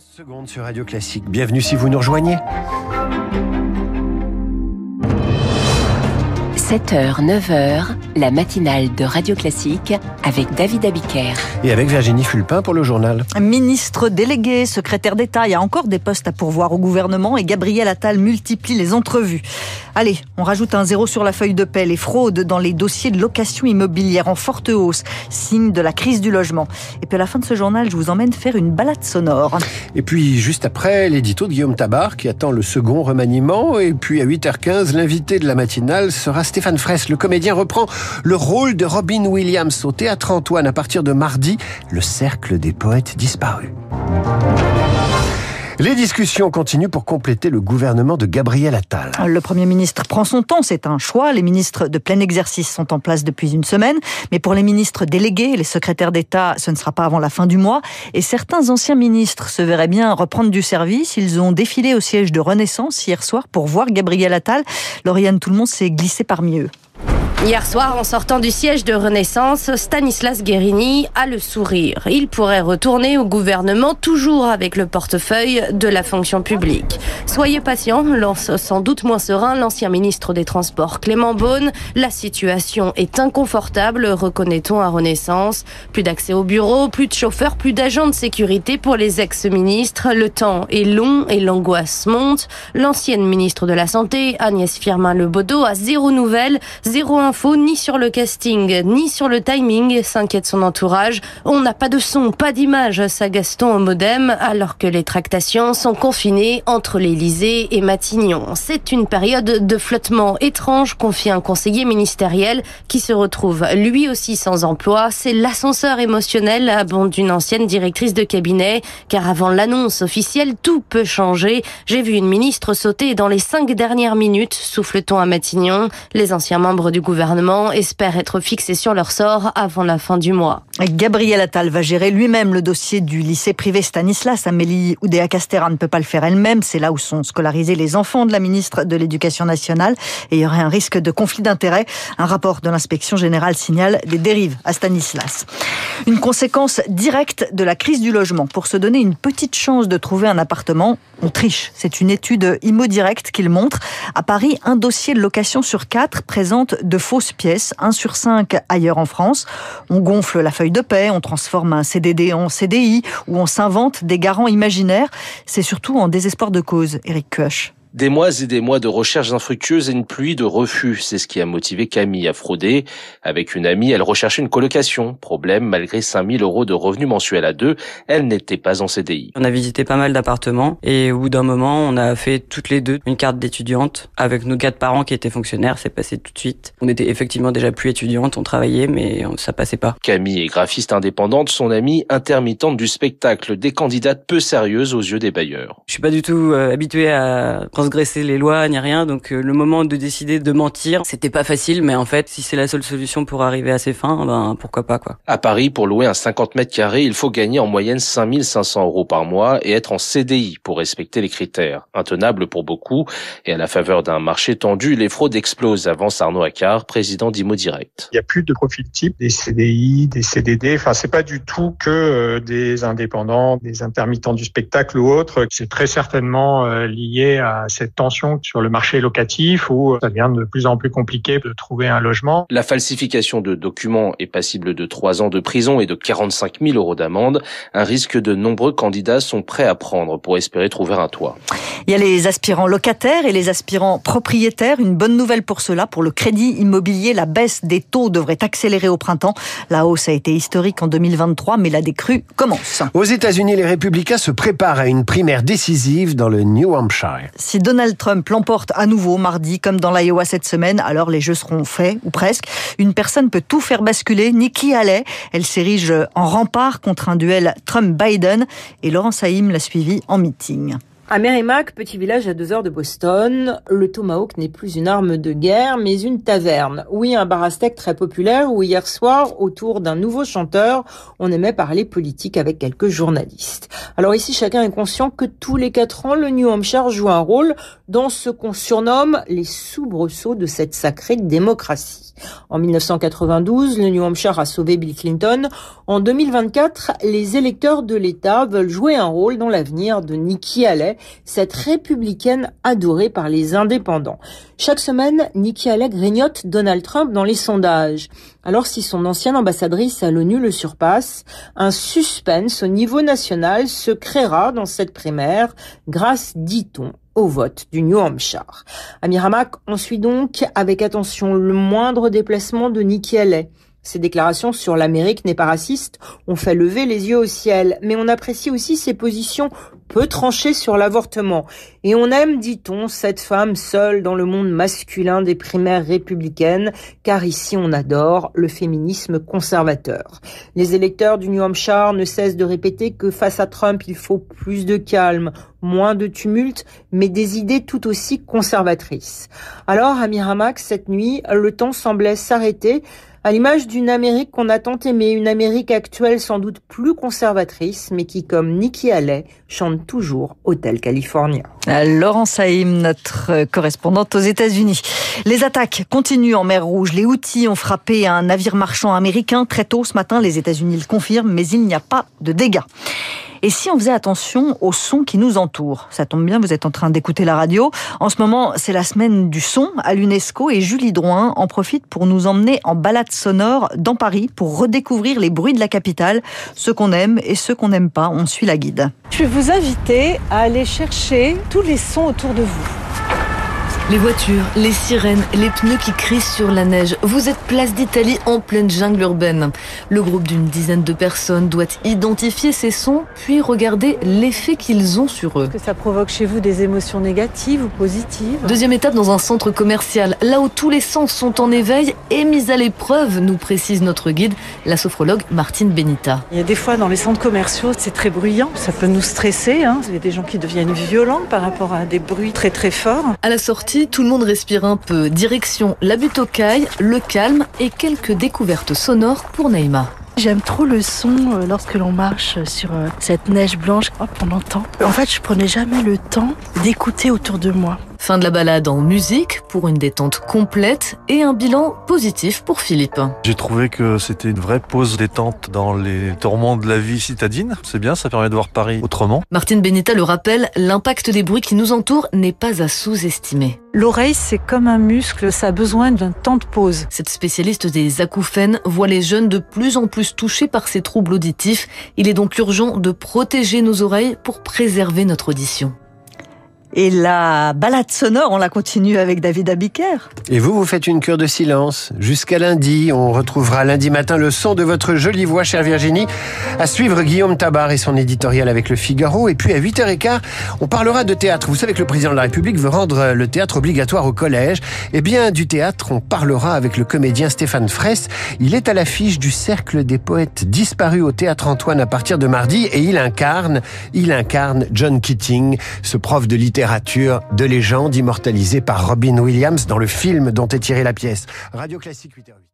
secondes sur Radio Classique. Bienvenue si vous nous rejoignez. 7h, 9h, la matinale de Radio Classique avec David Abiker. Et avec Virginie Fulpin pour le journal. Ministre délégué, secrétaire d'État, il y a encore des postes à pourvoir au gouvernement et Gabriel Attal multiplie les entrevues. Allez, on rajoute un zéro sur la feuille de paix. Les fraudes dans les dossiers de location immobilière en forte hausse, signe de la crise du logement. Et puis à la fin de ce journal, je vous emmène faire une balade sonore. Et puis juste après, l'édito de Guillaume Tabar qui attend le second remaniement. Et puis à 8h15, l'invité de la matinale sera Stéphane Fraisse. Le comédien reprend le rôle de Robin Williams au théâtre Antoine à partir de mardi, le cercle des poètes disparus. Les discussions continuent pour compléter le gouvernement de Gabriel Attal. Le Premier ministre prend son temps, c'est un choix. Les ministres de plein exercice sont en place depuis une semaine. Mais pour les ministres délégués, les secrétaires d'État, ce ne sera pas avant la fin du mois. Et certains anciens ministres se verraient bien reprendre du service. Ils ont défilé au siège de Renaissance hier soir pour voir Gabriel Attal. Lauriane, tout le monde s'est glissé parmi eux. Hier soir, en sortant du siège de Renaissance, Stanislas Guérini a le sourire. Il pourrait retourner au gouvernement toujours avec le portefeuille de la fonction publique. Soyez patient, lance sans doute moins serein l'ancien ministre des Transports Clément Beaune. La situation est inconfortable, reconnaît-on à Renaissance. Plus d'accès au bureau, plus de chauffeurs, plus d'agents de sécurité pour les ex-ministres. Le temps est long et l'angoisse monte. L'ancienne ministre de la Santé, Agnès Firmin-Lebaudot, a zéro nouvelle, zéro info ni sur le casting, ni sur le timing, s'inquiète son entourage. On n'a pas de son, pas d'image, Gaston au modem, alors que les tractations sont confinées entre l'Élysée et Matignon. C'est une période de flottement étrange, confie un conseiller ministériel qui se retrouve lui aussi sans emploi. C'est l'ascenseur émotionnel, abonde une ancienne directrice de cabinet, car avant l'annonce officielle, tout peut changer. J'ai vu une ministre sauter dans les cinq dernières minutes, souffle-t-on à Matignon. Les anciens membres du gouvernement gouvernement espère être fixé sur leur sort avant la fin du mois. Gabriel Attal va gérer lui-même le dossier du lycée privé Stanislas. Amélie Oudéa-Castera ne peut pas le faire elle-même. C'est là où sont scolarisés les enfants de la ministre de l'Éducation nationale. Et il y aurait un risque de conflit d'intérêts. Un rapport de l'inspection générale signale des dérives à Stanislas. Une conséquence directe de la crise du logement. Pour se donner une petite chance de trouver un appartement, on triche. C'est une étude IMO Direct qu'il montre. À Paris, un dossier de location sur quatre présente de fausses pièces, 1 sur 5 ailleurs en France. On gonfle la feuille de paix, on transforme un CDD en CDI ou on s'invente des garants imaginaires. C'est surtout en désespoir de cause, Eric Koch. Des mois et des mois de recherches infructueuses et une pluie de refus, c'est ce qui a motivé Camille à frauder. Avec une amie, elle recherchait une colocation. Problème, malgré 5000 euros de revenus mensuels à deux, elle n'était pas en CDI. On a visité pas mal d'appartements et au bout d'un moment, on a fait toutes les deux une carte d'étudiante avec nos quatre parents qui étaient fonctionnaires. C'est passé tout de suite. On était effectivement déjà plus étudiantes, on travaillait, mais ça passait pas. Camille est graphiste indépendante, son amie intermittente du spectacle, des candidates peu sérieuses aux yeux des bailleurs. Je suis pas du tout euh, habitué à transgresser les lois ni rien. Donc euh, le moment de décider de mentir, c'était pas facile, mais en fait, si c'est la seule solution pour arriver à ses fins, ben pourquoi pas quoi. À Paris, pour louer un 50 mètres carrés, il faut gagner en moyenne 5500 euros par mois et être en CDI pour respecter les critères. Intenable pour beaucoup et à la faveur d'un marché tendu, les fraudes explosent, avance Arnaud Accard, président d'Imo Direct. Il y a plus de profil type des CDI, des CDD. Enfin, c'est pas du tout que euh, des indépendants, des intermittents du spectacle ou autres. C'est très certainement euh, lié à cette tension sur le marché locatif où ça devient de plus en plus compliqué de trouver un logement. La falsification de documents est passible de 3 ans de prison et de 45 000 euros d'amende. Un risque que de nombreux candidats sont prêts à prendre pour espérer trouver un toit. Il y a les aspirants locataires et les aspirants propriétaires. Une bonne nouvelle pour cela, pour le crédit immobilier, la baisse des taux devrait accélérer au printemps. La hausse a été historique en 2023, mais la décrue commence. Aux États-Unis, les républicains se préparent à une primaire décisive dans le New Hampshire. Donald Trump l'emporte à nouveau mardi, comme dans l'Iowa cette semaine, alors les jeux seront faits, ou presque. Une personne peut tout faire basculer. Nikki Haley, elle s'érige en rempart contre un duel Trump-Biden et Laurent Saïm l'a suivi en meeting. À Merrimack, petit village à deux heures de Boston, le tomahawk n'est plus une arme de guerre, mais une taverne. Oui, un bar à steak très populaire où hier soir, autour d'un nouveau chanteur, on aimait parler politique avec quelques journalistes. Alors ici, chacun est conscient que tous les quatre ans, le New Hampshire joue un rôle dans ce qu'on surnomme les soubresauts de cette sacrée démocratie. En 1992, le New Hampshire a sauvé Bill Clinton. En 2024, les électeurs de l'État veulent jouer un rôle dans l'avenir de Nikki Haley, cette républicaine adorée par les indépendants. Chaque semaine, Nikki Haley grignote Donald Trump dans les sondages. Alors si son ancienne ambassadrice à l'ONU le surpasse, un suspense au niveau national se créera dans cette primaire grâce, dit-on, au vote du New Hampshire. À Miramac, on suit donc avec attention le moindre déplacement de Nikki Haley. Ses déclarations sur l'Amérique n'est pas raciste ont fait lever les yeux au ciel, mais on apprécie aussi ses positions peu tranchées sur l'avortement. Et on aime, dit-on, cette femme seule dans le monde masculin des primaires républicaines, car ici on adore le féminisme conservateur. Les électeurs du New Hampshire ne cessent de répéter que face à Trump, il faut plus de calme, moins de tumulte, mais des idées tout aussi conservatrices. Alors, à Miramax, cette nuit, le temps semblait s'arrêter, à l'image d'une Amérique qu'on a tant aimée, une Amérique actuelle sans doute plus conservatrice, mais qui, comme Nikki Haley, chante toujours Hôtel California. Laurent Saïm, notre correspondante aux États-Unis. Les attaques continuent en mer Rouge. Les outils ont frappé un navire marchand américain très tôt ce matin. Les États-Unis le confirment, mais il n'y a pas de dégâts. Et si on faisait attention aux sons qui nous entourent? Ça tombe bien, vous êtes en train d'écouter la radio. En ce moment, c'est la semaine du son à l'UNESCO et Julie Drouin en profite pour nous emmener en balade sonore dans Paris pour redécouvrir les bruits de la capitale, ceux qu'on aime et ceux qu'on n'aime pas. On suit la guide. Je vais vous inviter à aller chercher tous les sons autour de vous. Les voitures, les sirènes, les pneus qui crissent sur la neige. Vous êtes place d'Italie en pleine jungle urbaine. Le groupe d'une dizaine de personnes doit identifier ces sons, puis regarder l'effet qu'ils ont sur eux. Est-ce que ça provoque chez vous des émotions négatives ou positives? Deuxième étape dans un centre commercial, là où tous les sens sont en éveil et mis à l'épreuve, nous précise notre guide, la sophrologue Martine Benita. Il y a des fois dans les centres commerciaux, c'est très bruyant, ça peut nous stresser. Hein. Il y a des gens qui deviennent violents par rapport à des bruits très très forts. À la sortie, tout le monde respire un peu. Direction la butte le calme et quelques découvertes sonores pour Neymar. J'aime trop le son euh, lorsque l'on marche sur euh, cette neige blanche. Hop, on entend. En fait, je prenais jamais le temps d'écouter autour de moi. Fin de la balade en musique pour une détente complète et un bilan positif pour Philippe. J'ai trouvé que c'était une vraie pause détente dans les tourments de la vie citadine. C'est bien, ça permet de voir Paris autrement. Martine Benita le rappelle, l'impact des bruits qui nous entourent n'est pas à sous-estimer. L'oreille, c'est comme un muscle, ça a besoin d'un temps de pause. Cette spécialiste des acouphènes voit les jeunes de plus en plus touchés par ces troubles auditifs. Il est donc urgent de protéger nos oreilles pour préserver notre audition. Et la balade sonore, on la continue avec David Abiker. Et vous, vous faites une cure de silence. Jusqu'à lundi, on retrouvera lundi matin le son de votre jolie voix, chère Virginie. À suivre Guillaume Tabar et son éditorial avec le Figaro. Et puis à 8h15, on parlera de théâtre. Vous savez que le président de la République veut rendre le théâtre obligatoire au collège. Eh bien, du théâtre, on parlera avec le comédien Stéphane Fraisse. Il est à l'affiche du Cercle des poètes disparus au théâtre Antoine à partir de mardi et il incarne, il incarne John Keating, ce prof de littérature littérature de légende immortalisée par Robin Williams dans le film dont est tirée la pièce. Radio Classique 8h08.